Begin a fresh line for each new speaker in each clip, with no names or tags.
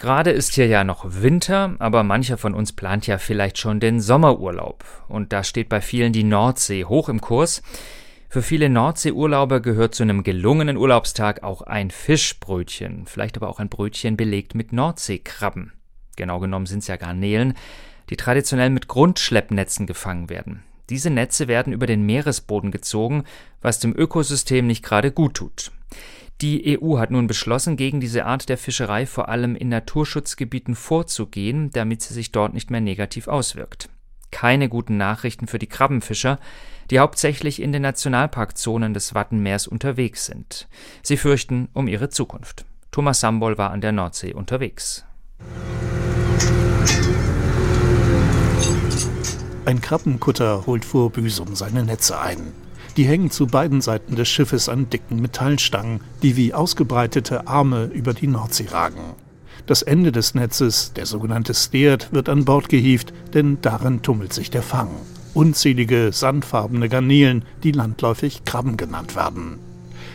Gerade ist hier ja noch Winter, aber mancher von uns plant ja vielleicht schon den Sommerurlaub. Und da steht bei vielen die Nordsee hoch im Kurs. Für viele Nordseeurlauber gehört zu einem gelungenen Urlaubstag auch ein Fischbrötchen, vielleicht aber auch ein Brötchen belegt mit Nordseekrabben. Genau genommen sind es ja Garnelen, die traditionell mit Grundschleppnetzen gefangen werden. Diese Netze werden über den Meeresboden gezogen, was dem Ökosystem nicht gerade gut tut. Die EU hat nun beschlossen, gegen diese Art der Fischerei vor allem in Naturschutzgebieten vorzugehen, damit sie sich dort nicht mehr negativ auswirkt. Keine guten Nachrichten für die Krabbenfischer, die hauptsächlich in den Nationalparkzonen des Wattenmeers unterwegs sind. Sie fürchten um ihre Zukunft. Thomas Sambol war an der Nordsee unterwegs.
Ein Krabbenkutter holt vor Büsum seine Netze ein. Die hängen zu beiden Seiten des Schiffes an dicken Metallstangen, die wie ausgebreitete Arme über die Nordsee ragen. Das Ende des Netzes, der sogenannte Steert, wird an Bord gehievt, denn darin tummelt sich der Fang. Unzählige sandfarbene Garnelen, die landläufig Krabben genannt werden.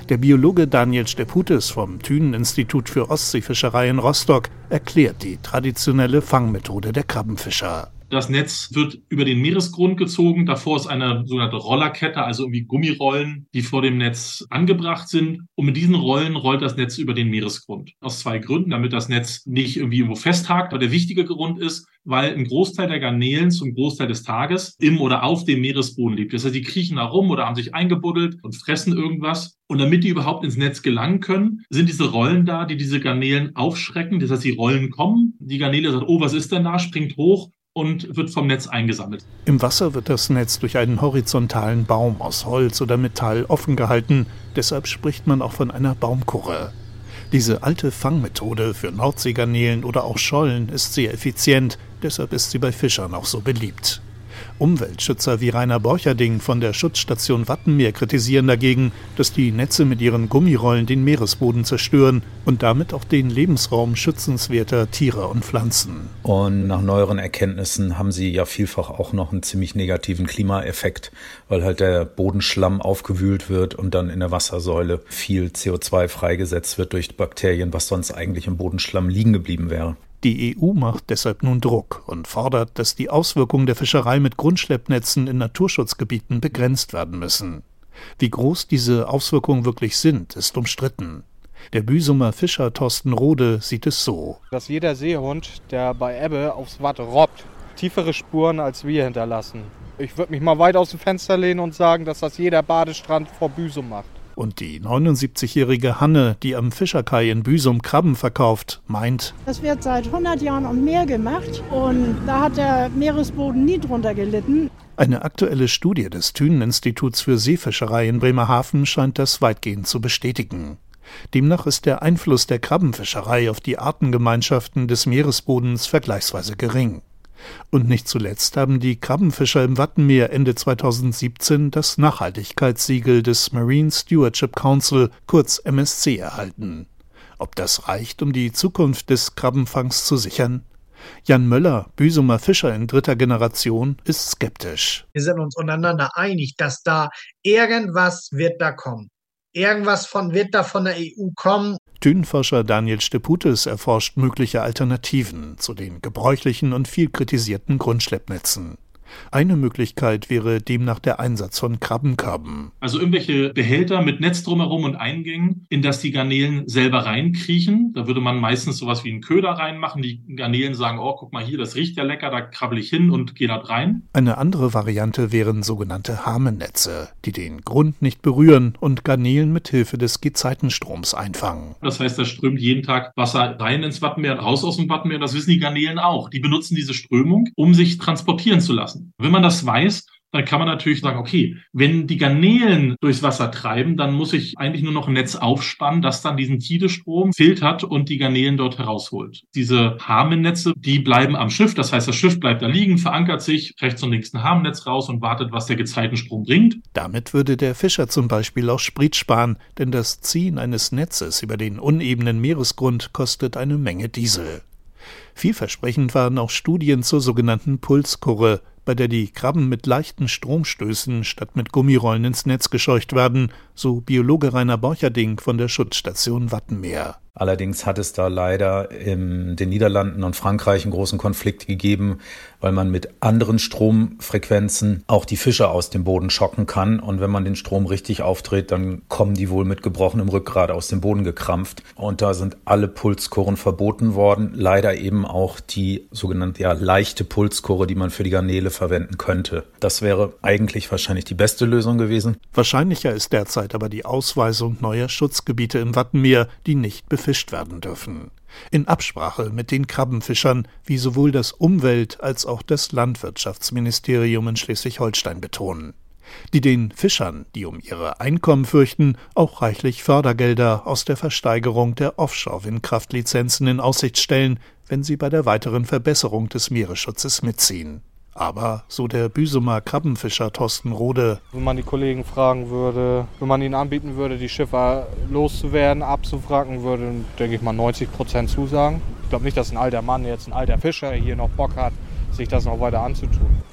Der Biologe Daniel Steputes vom Thünen-Institut für Ostseefischerei in Rostock erklärt die traditionelle Fangmethode der Krabbenfischer.
Das Netz wird über den Meeresgrund gezogen. Davor ist eine sogenannte Rollerkette, also irgendwie Gummirollen, die vor dem Netz angebracht sind. Und mit diesen Rollen rollt das Netz über den Meeresgrund. Aus zwei Gründen, damit das Netz nicht irgendwie irgendwo festhakt. Aber der wichtige Grund ist, weil ein Großteil der Garnelen zum Großteil des Tages im oder auf dem Meeresboden lebt. Das heißt, die kriechen da rum oder haben sich eingebuddelt und fressen irgendwas. Und damit die überhaupt ins Netz gelangen können, sind diese Rollen da, die diese Garnelen aufschrecken. Das heißt, die Rollen kommen, die Garnele sagt, oh, was ist denn da, springt hoch und wird vom Netz eingesammelt.
Im Wasser wird das Netz durch einen horizontalen Baum aus Holz oder Metall offen gehalten, deshalb spricht man auch von einer Baumkurre. Diese alte Fangmethode für Nordseegarnelen oder auch Schollen ist sehr effizient, deshalb ist sie bei Fischern auch so beliebt. Umweltschützer wie Rainer Borcherding von der Schutzstation Wattenmeer kritisieren dagegen, dass die Netze mit ihren Gummirollen den Meeresboden zerstören und damit auch den Lebensraum schützenswerter Tiere und Pflanzen.
Und nach neueren Erkenntnissen haben sie ja vielfach auch noch einen ziemlich negativen Klimaeffekt, weil halt der Bodenschlamm aufgewühlt wird und dann in der Wassersäule viel CO2 freigesetzt wird durch Bakterien, was sonst eigentlich im Bodenschlamm liegen geblieben wäre.
Die EU macht deshalb nun Druck und fordert, dass die Auswirkungen der Fischerei mit Grundschleppnetzen in Naturschutzgebieten begrenzt werden müssen. Wie groß diese Auswirkungen wirklich sind, ist umstritten. Der Büsumer Fischer Thorsten Rode sieht es so.
Dass jeder Seehund, der bei Ebbe aufs Watt robbt, tiefere Spuren als wir hinterlassen. Ich würde mich mal weit aus dem Fenster lehnen und sagen, dass das jeder Badestrand vor Büsum macht.
Und die 79-jährige Hanne, die am Fischerkai in Büsum Krabben verkauft, meint,
das wird seit 100 Jahren und mehr gemacht und da hat der Meeresboden nie drunter gelitten.
Eine aktuelle Studie des Thünen-Instituts für Seefischerei in Bremerhaven scheint das weitgehend zu bestätigen. Demnach ist der Einfluss der Krabbenfischerei auf die Artengemeinschaften des Meeresbodens vergleichsweise gering. Und nicht zuletzt haben die Krabbenfischer im Wattenmeer Ende 2017 das Nachhaltigkeitssiegel des Marine Stewardship Council, kurz MSC, erhalten. Ob das reicht, um die Zukunft des Krabbenfangs zu sichern? Jan Möller, Büsumer Fischer in dritter Generation, ist skeptisch.
Wir sind uns untereinander einig, dass da irgendwas wird da kommen. Irgendwas von wird da von der EU kommen.
Thünenforscher Daniel Steputes erforscht mögliche Alternativen zu den gebräuchlichen und viel kritisierten Grundschleppnetzen. Eine Möglichkeit wäre demnach der Einsatz von Krabbenkörben.
Also irgendwelche Behälter mit Netz drumherum und Eingängen, in das die Garnelen selber reinkriechen. Da würde man meistens sowas wie einen Köder reinmachen. Die Garnelen sagen, oh, guck mal hier, das riecht ja lecker, da krabbel ich hin und gehe dort rein.
Eine andere Variante wären sogenannte Harmennetze, die den Grund nicht berühren und Garnelen mit Hilfe des Gezeitenstroms einfangen.
Das heißt, da strömt jeden Tag Wasser rein ins Wattenmeer, raus aus dem Wattenmeer. Das wissen die Garnelen auch. Die benutzen diese Strömung, um sich transportieren zu lassen. Wenn man das weiß, dann kann man natürlich sagen, okay, wenn die Garnelen durchs Wasser treiben, dann muss ich eigentlich nur noch ein Netz aufspannen, das dann diesen Tidestrom filtert und die Garnelen dort herausholt. Diese Harmennetze, die bleiben am Schiff, das heißt, das Schiff bleibt da liegen, verankert sich rechts und links ein Harmennetz raus und wartet, was der Gezeitenstrom bringt.
Damit würde der Fischer zum Beispiel auch Sprit sparen, denn das Ziehen eines Netzes über den unebenen Meeresgrund kostet eine Menge Diesel. Vielversprechend waren auch Studien zur sogenannten Pulskurre, bei der die Krabben mit leichten Stromstößen statt mit Gummirollen ins Netz gescheucht werden, so Biologe Rainer Borcherding von der Schutzstation Wattenmeer.
Allerdings hat es da leider in den Niederlanden und Frankreich einen großen Konflikt gegeben, weil man mit anderen Stromfrequenzen auch die Fische aus dem Boden schocken kann. Und wenn man den Strom richtig aufdreht, dann kommen die wohl mit gebrochenem Rückgrat aus dem Boden gekrampft. Und da sind alle Pulskoren verboten worden. Leider eben auch die sogenannte ja, leichte Pulskore, die man für die Garnele verwenden könnte. Das wäre eigentlich wahrscheinlich die beste Lösung gewesen.
Wahrscheinlicher ist derzeit aber die Ausweisung neuer Schutzgebiete im Wattenmeer, die nicht befischt werden dürfen. In Absprache mit den Krabbenfischern, wie sowohl das Umwelt- als auch das Landwirtschaftsministerium in Schleswig-Holstein betonen die den Fischern, die um ihre Einkommen fürchten, auch reichlich Fördergelder aus der Versteigerung der Offshore-Windkraftlizenzen in Aussicht stellen, wenn sie bei der weiteren Verbesserung des Meeresschutzes mitziehen. Aber, so der Büsumer Krabbenfischer Thorsten Rode,
wenn man die Kollegen fragen würde, wenn man ihnen anbieten würde, die Schiffer loszuwerden, abzufragen, würde, denke ich mal, 90 Prozent zusagen. Ich glaube nicht, dass ein alter Mann, jetzt ein alter Fischer hier noch Bock hat, sich das noch weiter anzutun.